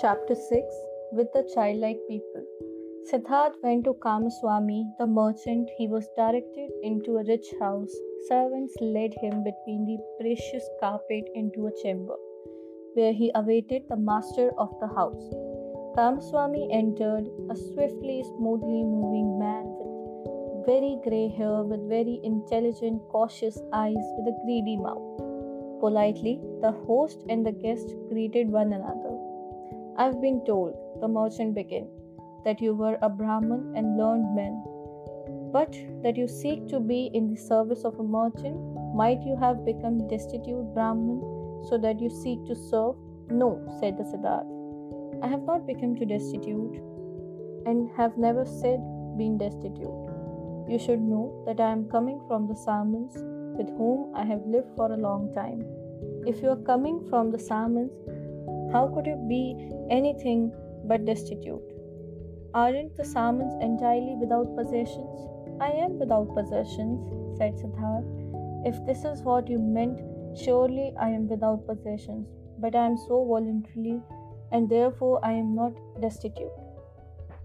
Chapter 6 With the Childlike People Siddharth went to Kamaswami, the merchant. He was directed into a rich house. Servants led him between the precious carpet into a chamber, where he awaited the master of the house. Kamaswami entered, a swiftly, smoothly moving man with very grey hair, with very intelligent, cautious eyes, with a greedy mouth. Politely, the host and the guest greeted one another. I've been told, the merchant began, that you were a Brahmin and learned man, but that you seek to be in the service of a merchant. Might you have become destitute Brahmin so that you seek to serve? No, said the Siddharth. I have not become too destitute and have never said been destitute. You should know that I am coming from the Samans with whom I have lived for a long time. If you are coming from the Samans, how could you be anything but destitute? Aren't the Samans entirely without possessions? I am without possessions, said Siddharth. If this is what you meant, surely I am without possessions, but I am so voluntarily, and therefore I am not destitute.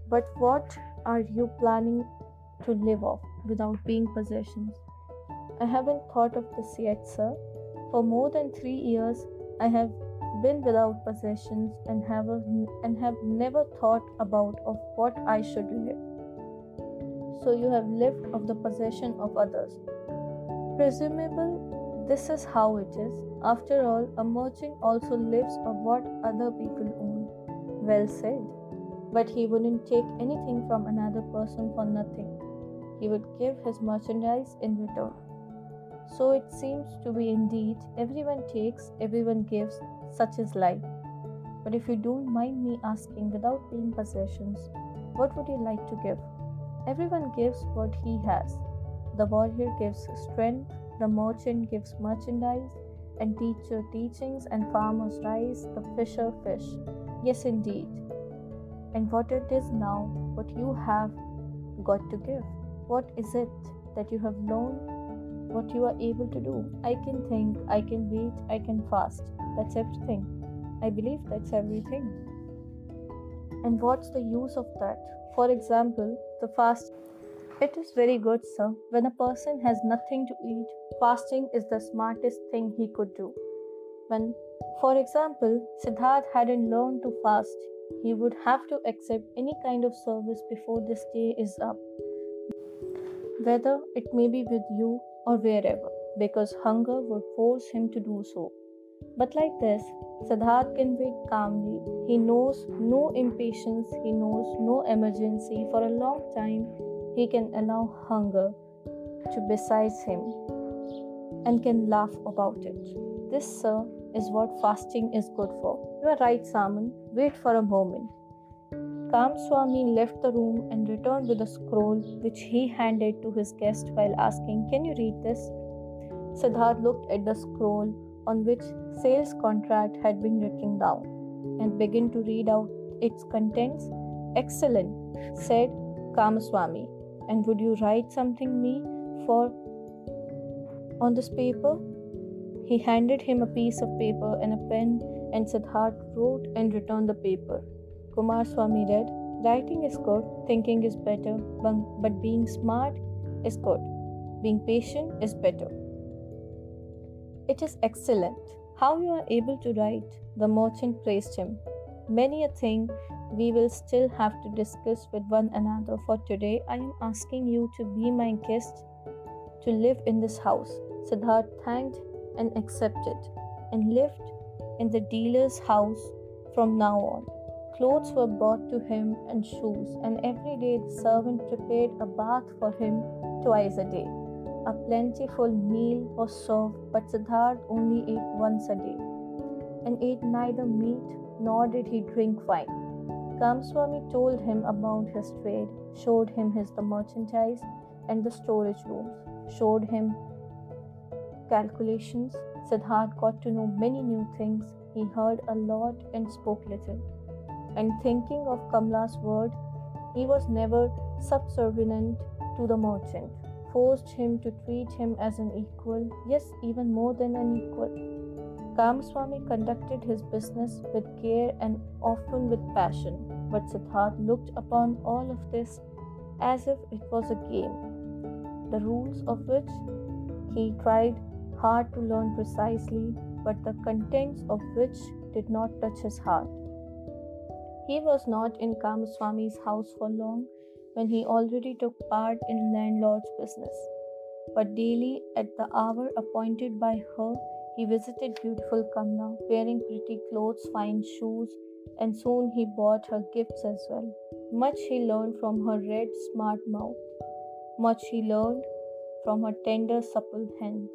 But what are you planning to live off without being possessions? I haven't thought of this yet, sir. For more than three years, I have been without possessions and have and have never thought about of what I should live. So you have lived of the possession of others. Presumable this is how it is. After all, a merchant also lives of what other people own. Well said. But he wouldn't take anything from another person for nothing. He would give his merchandise in return. So it seems to be indeed everyone takes, everyone gives, such is life. But if you don't mind me asking without paying possessions, what would you like to give? Everyone gives what he has. The warrior gives strength, the merchant gives merchandise, and teacher teachings, and farmers rice, the fisher fish. Yes, indeed. And what it is now, what you have got to give. What is it that you have learned what you are able to do. I can think, I can wait, I can fast. That's everything. I believe that's everything. And what's the use of that? For example, the fast. It is very good, sir. When a person has nothing to eat, fasting is the smartest thing he could do. When, for example, Siddharth hadn't learned to fast, he would have to accept any kind of service before this day is up, whether it may be with you or wherever, because hunger would force him to do so. But like this, Siddharth can wait calmly. He knows no impatience, he knows no emergency. For a long time, he can allow hunger to besiege him and can laugh about it. This, sir, is what fasting is good for. You are right, Saman. Wait for a moment. Kamaswami left the room and returned with a scroll which he handed to his guest while asking, Can you read this? Siddharth looked at the scroll on which sales contract had been written down and began to read out its contents. Excellent, said Kamaswami. And would you write something me for on this paper? He handed him a piece of paper and a pen, and Siddharth wrote and returned the paper. Kamaswami read, Writing is good, thinking is better, but being smart is good. Being patient is better. It is excellent. How you are able to write, the merchant praised him. Many a thing we will still have to discuss with one another, for today I am asking you to be my guest to live in this house. Siddharth thanked and accepted and lived in the dealer's house from now on. Clothes were brought to him and shoes, and every day the servant prepared a bath for him twice a day. A plentiful meal was served, but Siddharth only ate once a day, and ate neither meat nor did he drink wine. Kamswami told him about his trade, showed him his the merchandise and the storage rooms, showed him calculations. Siddharth got to know many new things. He heard a lot and spoke little and thinking of Kamla's word, he was never subservient to the merchant, forced him to treat him as an equal, yes, even more than an equal. Kamaswami conducted his business with care and often with passion, but Siddharth looked upon all of this as if it was a game, the rules of which he tried hard to learn precisely, but the contents of which did not touch his heart. He was not in Kamaswami's house for long when he already took part in landlord's business. But daily, at the hour appointed by her, he visited beautiful Kamla, wearing pretty clothes, fine shoes, and soon he bought her gifts as well. Much he learned from her red, smart mouth. Much he learned from her tender, supple hand.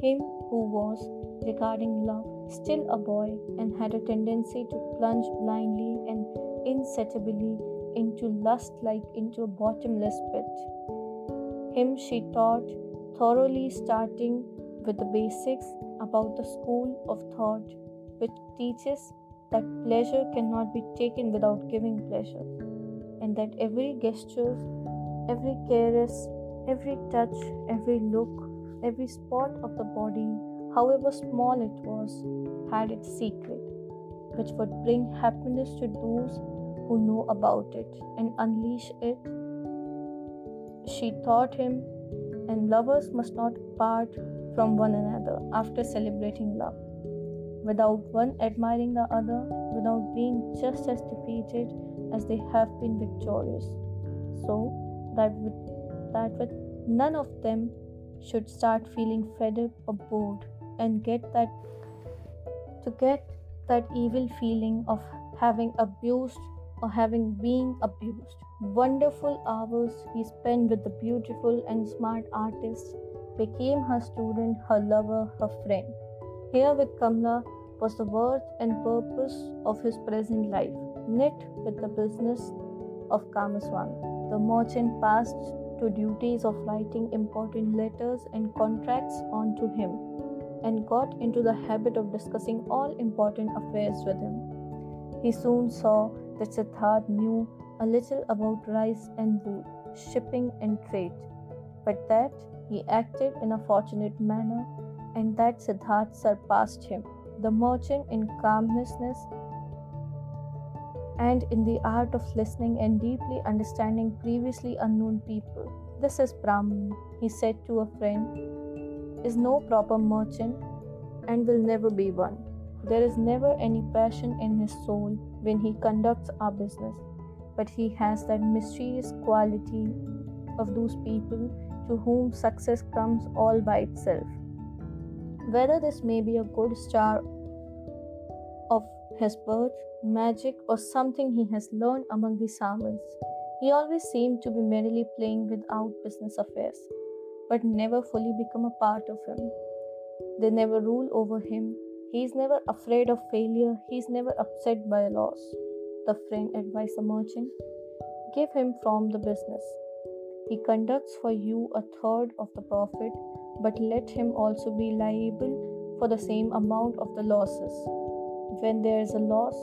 Him who was, regarding love, still a boy and had a tendency to plunge blindly and insatiably into lust like into a bottomless pit. Him she taught thoroughly, starting with the basics about the school of thought, which teaches that pleasure cannot be taken without giving pleasure, and that every gesture, every caress, every touch, every look, every spot of the body, however small it was, had its secret, which would bring happiness to those who know about it and unleash it. She taught him, and lovers must not part from one another after celebrating love, without one admiring the other, without being just as defeated as they have been victorious. So that with, that with none of them should start feeling fed up or bored and get that to get that evil feeling of having abused or having been abused. Wonderful hours he spent with the beautiful and smart artist became her student, her lover, her friend. Here with Kamla was the worth and purpose of his present life, knit with the business of Kamaswami. The merchant passed to duties of writing important letters and contracts on to him and got into the habit of discussing all important affairs with him. He soon saw that Siddharth knew a little about rice and wool, shipping and trade, but that he acted in a fortunate manner, and that Siddharth surpassed him. The merchant in calmness and in the art of listening and deeply understanding previously unknown people. This is Brahman, he said to a friend, is no proper merchant and will never be one. There is never any passion in his soul when he conducts our business, but he has that mysterious quality of those people to whom success comes all by itself. Whether this may be a good star of his birth, magic, or something he has learned among the Samans, he always seemed to be merely playing without business affairs, but never fully become a part of him. They never rule over him. He is never afraid of failure. He is never upset by a loss. The friend advised the merchant, give him from the business he conducts for you a third of the profit, but let him also be liable for the same amount of the losses. When there is a loss,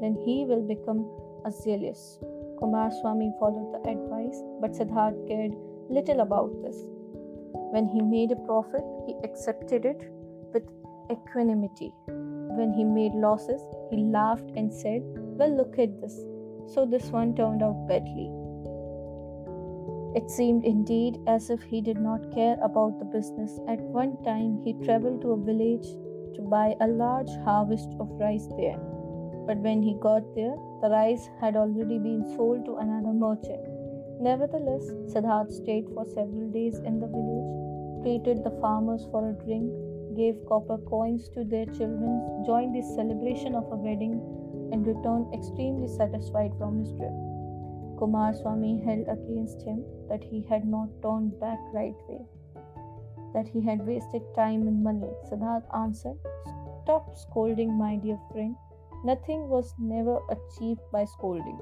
then he will become a zealous. Kumar Swami followed the advice, but Siddharth cared little about this. When he made a profit, he accepted it equanimity. When he made losses, he laughed and said, Well, look at this. So this one turned out badly. It seemed indeed as if he did not care about the business. At one time, he traveled to a village to buy a large harvest of rice there. But when he got there, the rice had already been sold to another merchant. Nevertheless, Siddharth stayed for several days in the village, treated the farmers for a drink, gave copper coins to their children, joined the celebration of a wedding, and returned extremely satisfied from his trip. Kamaswami held against him that he had not turned back right way, that he had wasted time and money. Siddharth answered, Stop scolding, my dear friend. Nothing was never achieved by scolding.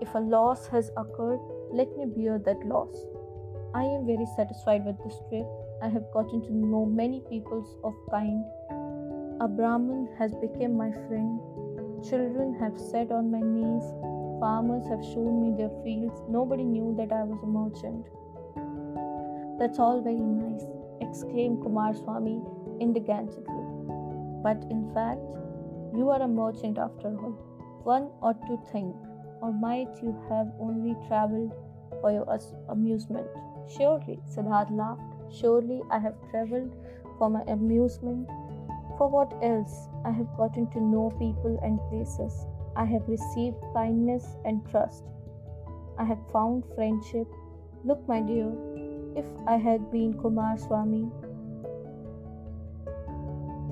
If a loss has occurred, let me bear that loss. I am very satisfied with this trip. I have gotten to know many peoples of kind. A Brahmin has become my friend. Children have sat on my knees Farmers have shown me their fields. Nobody knew that I was a merchant. That's all very nice, exclaimed Kamaswami indignantly. but in fact, you are a merchant after all. One ought to think, or might you have only travelled for your amusement? Surely, Siddharth laughed. Surely I have travelled for my amusement. For what else? I have gotten to know people and places. I have received kindness and trust. I have found friendship. Look, my dear, if I had been Kamaswami,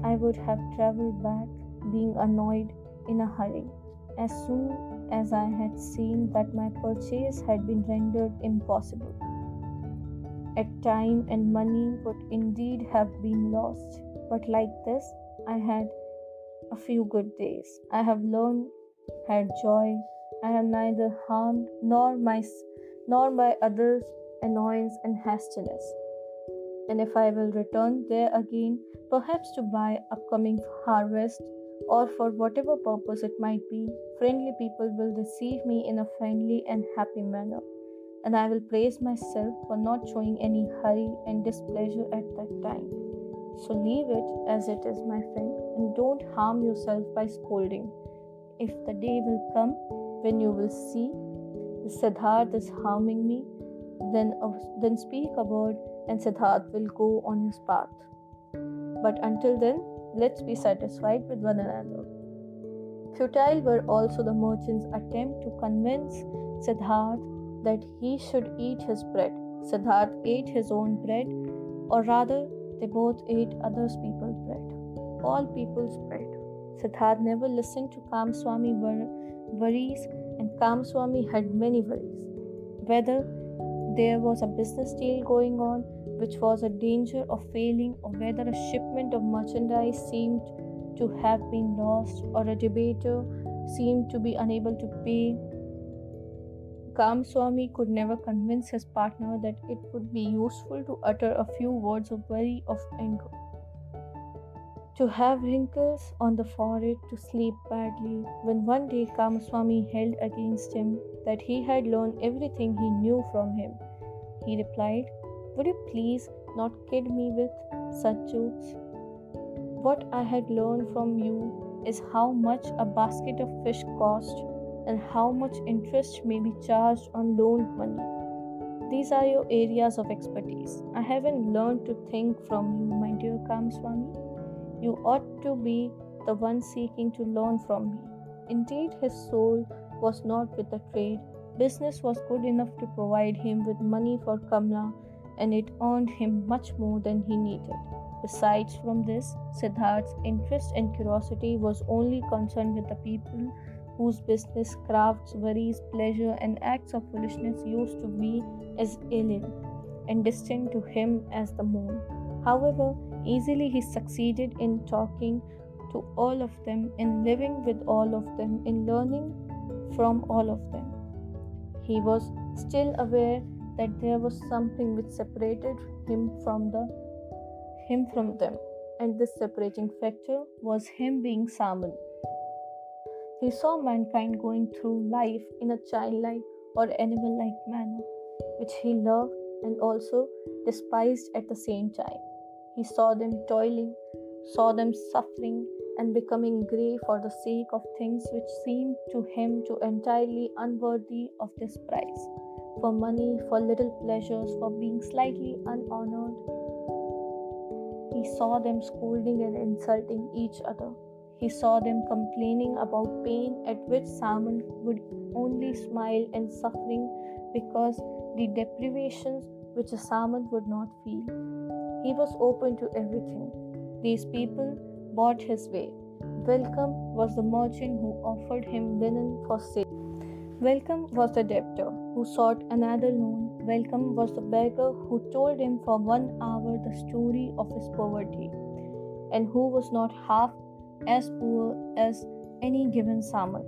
I would have travelled back, being annoyed in a hurry, as soon as I had seen that my purchase had been rendered impossible. At time and money would indeed have been lost, but like this, I had a few good days. I have learned, had joy. I am neither harmed nor my nor by others' annoyance and hastiness. And if I will return there again, perhaps to buy upcoming harvest or for whatever purpose it might be, friendly people will receive me in a friendly and happy manner. And I will praise myself for not showing any hurry and displeasure at that time. So leave it as it is, my friend, and don't harm yourself by scolding. If the day will come when you will see the Siddharth is harming me, then, uh, then speak a word and Siddharth will go on his path. But until then, let's be satisfied with one another. Futile were also the merchant's attempt to convince Siddharth that he should eat his bread. Siddharth ate his own bread, or rather, they both ate other people's bread. All people's bread. Siddharth never listened to Kamswami worries, and Kamswami had many worries. Whether there was a business deal going on which was a danger of failing, or whether a shipment of merchandise seemed to have been lost, or a debater seemed to be unable to pay. Kamswami could never convince his partner that it would be useful to utter a few words of worry of anger. To have wrinkles on the forehead, to sleep badly, when one day Kamaswami held against him that he had learned everything he knew from him. He replied, would you please not kid me with such jokes? What I had learned from you is how much a basket of fish cost and how much interest may be charged on loaned money. These are your areas of expertise. I haven't learned to think from you, my dear Kamswami. You ought to be the one seeking to learn from me. Indeed, his soul was not with the trade. Business was good enough to provide him with money for Kamla and it earned him much more than he needed. Besides from this, Siddharth's interest and curiosity was only concerned with the people whose business, crafts, worries, pleasure, and acts of foolishness used to be as alien and distant to him as the moon. However, easily he succeeded in talking to all of them, in living with all of them, in learning from all of them. He was still aware that there was something which separated him from the him from them and this separating factor was him being Saman. He saw mankind going through life in a childlike or animal like manner, which he loved and also despised at the same time. He saw them toiling, saw them suffering and becoming grey for the sake of things which seemed to him to entirely unworthy of this price for money, for little pleasures, for being slightly unhonored. He saw them scolding and insulting each other. He saw them complaining about pain at which Saman would only smile and suffering because the deprivations which a Saman would not feel. He was open to everything. These people bought his way. Welcome was the merchant who offered him linen for sale. Welcome was the debtor who sought another loan. Welcome was the beggar who told him for one hour the story of his poverty, and who was not half as poor as any given Saman.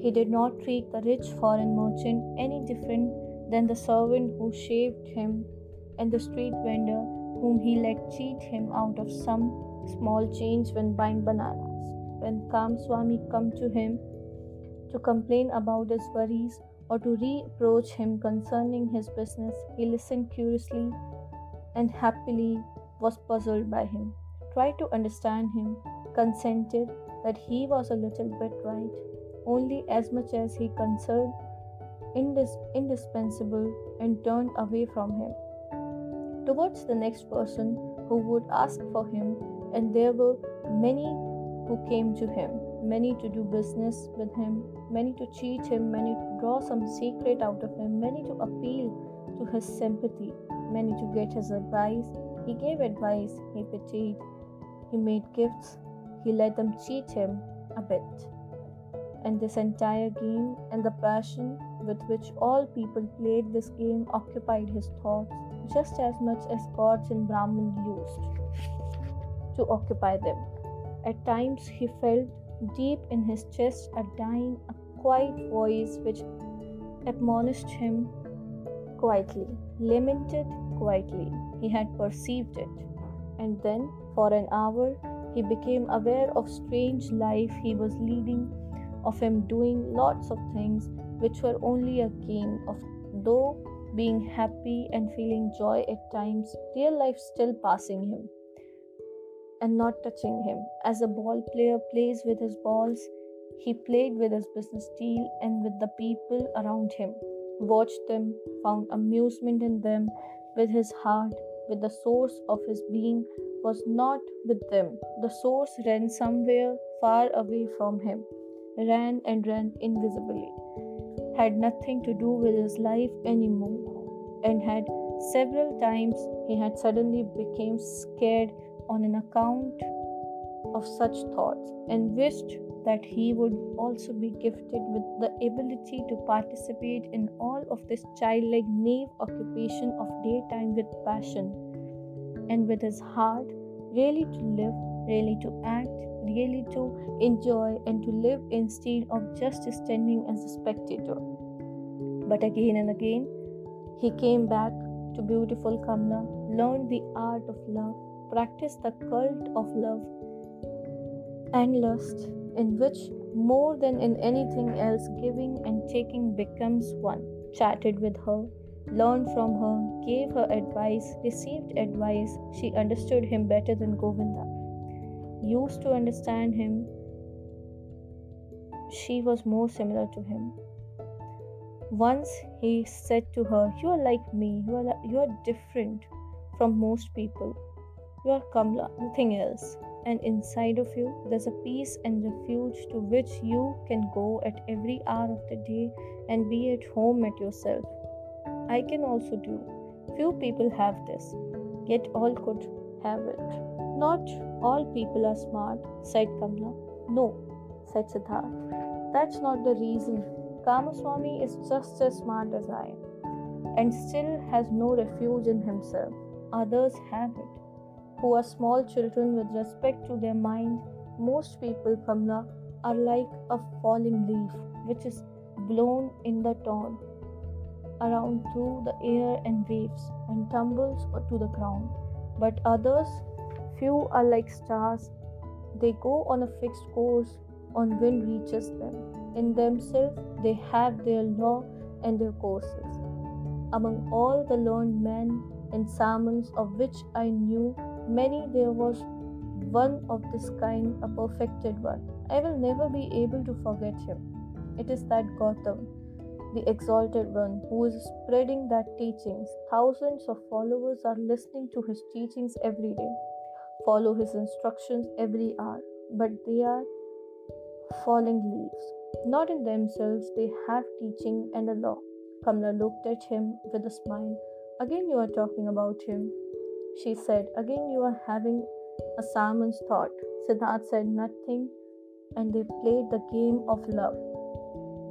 He did not treat the rich foreign merchant any different than the servant who shaved him and the street vendor whom he let cheat him out of some small change when buying bananas. When Kamswami come to him to complain about his worries or to reproach him concerning his business, he listened curiously and happily was puzzled by him. tried to understand him, consented that he was a little bit right, only as much as he concerned indis- indispensable, and turned away from him. Towards the next person who would ask for him, and there were many who came to him, many to do business with him, many to cheat him, many to draw some secret out of him, many to appeal to his sympathy, many to get his advice. He gave advice, he pitied, he made gifts, he let them cheat him a bit. And this entire game and the passion with which all people played this game occupied his thoughts just as much as gods and Brahman used to occupy them. At times he felt deep in his chest a dying, a quiet voice which admonished him quietly, lamented quietly. He had perceived it. And then, for an hour, he became aware of strange life he was leading, of him doing lots of things which were only a game of though being happy and feeling joy at times, real life still passing him and not touching him. As a ball player plays with his balls, he played with his business deal and with the people around him, watched them, found amusement in them with his heart, with the source of his being was not with them. The source ran somewhere far away from him, ran and ran invisibly, had nothing to do with his life anymore, and had several times he had suddenly became scared on an account of such thoughts and wished that he would also be gifted with the ability to participate in all of this childlike naive occupation of daytime with passion and with his heart really to live, really to act, really to enjoy and to live instead of just standing as a spectator. But again and again, he came back to beautiful Kamla, learned the art of love, practiced the cult of love and lust, in which more than in anything else, giving and taking becomes one. Chatted with her, learned from her, gave her advice, received advice. She understood him better than Govinda. Used to understand him, she was more similar to him. Once he said to her, You are like me, you are, li- you are different from most people. You are Kamla, nothing else. And inside of you, there's a peace and refuge to which you can go at every hour of the day and be at home at yourself. I can also do. Few people have this, yet all could have it. Not all people are smart, said Kamla. No, said Siddharth. That's not the reason. Kamaswami is just as smart as I am and still has no refuge in himself. Others have it who are small children with respect to their mind, most people, Kamla, are like a falling leaf which is blown in the torn around through the air and waves and tumbles to the ground. But others, few are like stars, they go on a fixed course on wind reaches them. In themselves, they have their law and their courses. Among all the learned men and sermons of which I knew, many there was one of this kind, a perfected one. I will never be able to forget him. It is that Gautam, the exalted one, who is spreading that teachings. Thousands of followers are listening to his teachings every day, follow his instructions every hour, but they are falling leaves. Not in themselves, they have teaching and a law. Kamla looked at him with a smile. Again, you are talking about him. She said, Again, you are having a Saman's thought. Siddharth said nothing, and they played the game of love.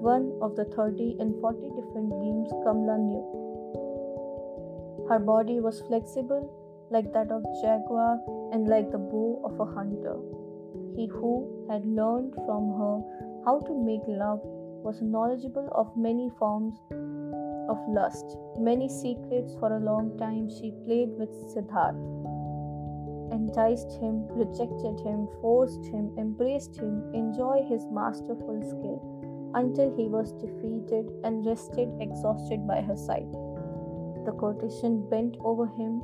One of the 30 and 40 different games Kamla knew. Her body was flexible, like that of jaguar, and like the bow of a hunter. He who had learned from her how to make love was knowledgeable of many forms of lust, many secrets for a long time she played with Siddharth, enticed him, rejected him, forced him, embraced him, enjoy his masterful skill until he was defeated and rested exhausted by her side. The courtesan bent over him,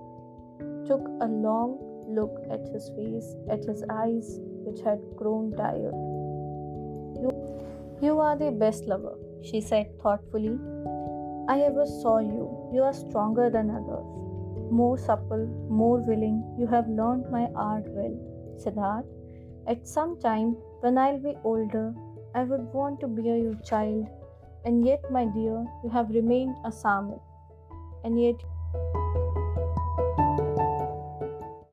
took a long look at his face, at his eyes, which had grown tired. You, you are the best lover, she said thoughtfully. I ever saw you. You are stronger than others, more supple, more willing. You have learned my art well, Siddharth. At some time, when I'll be older, I would want to bear your child. And yet, my dear, you have remained a Saman. And yet,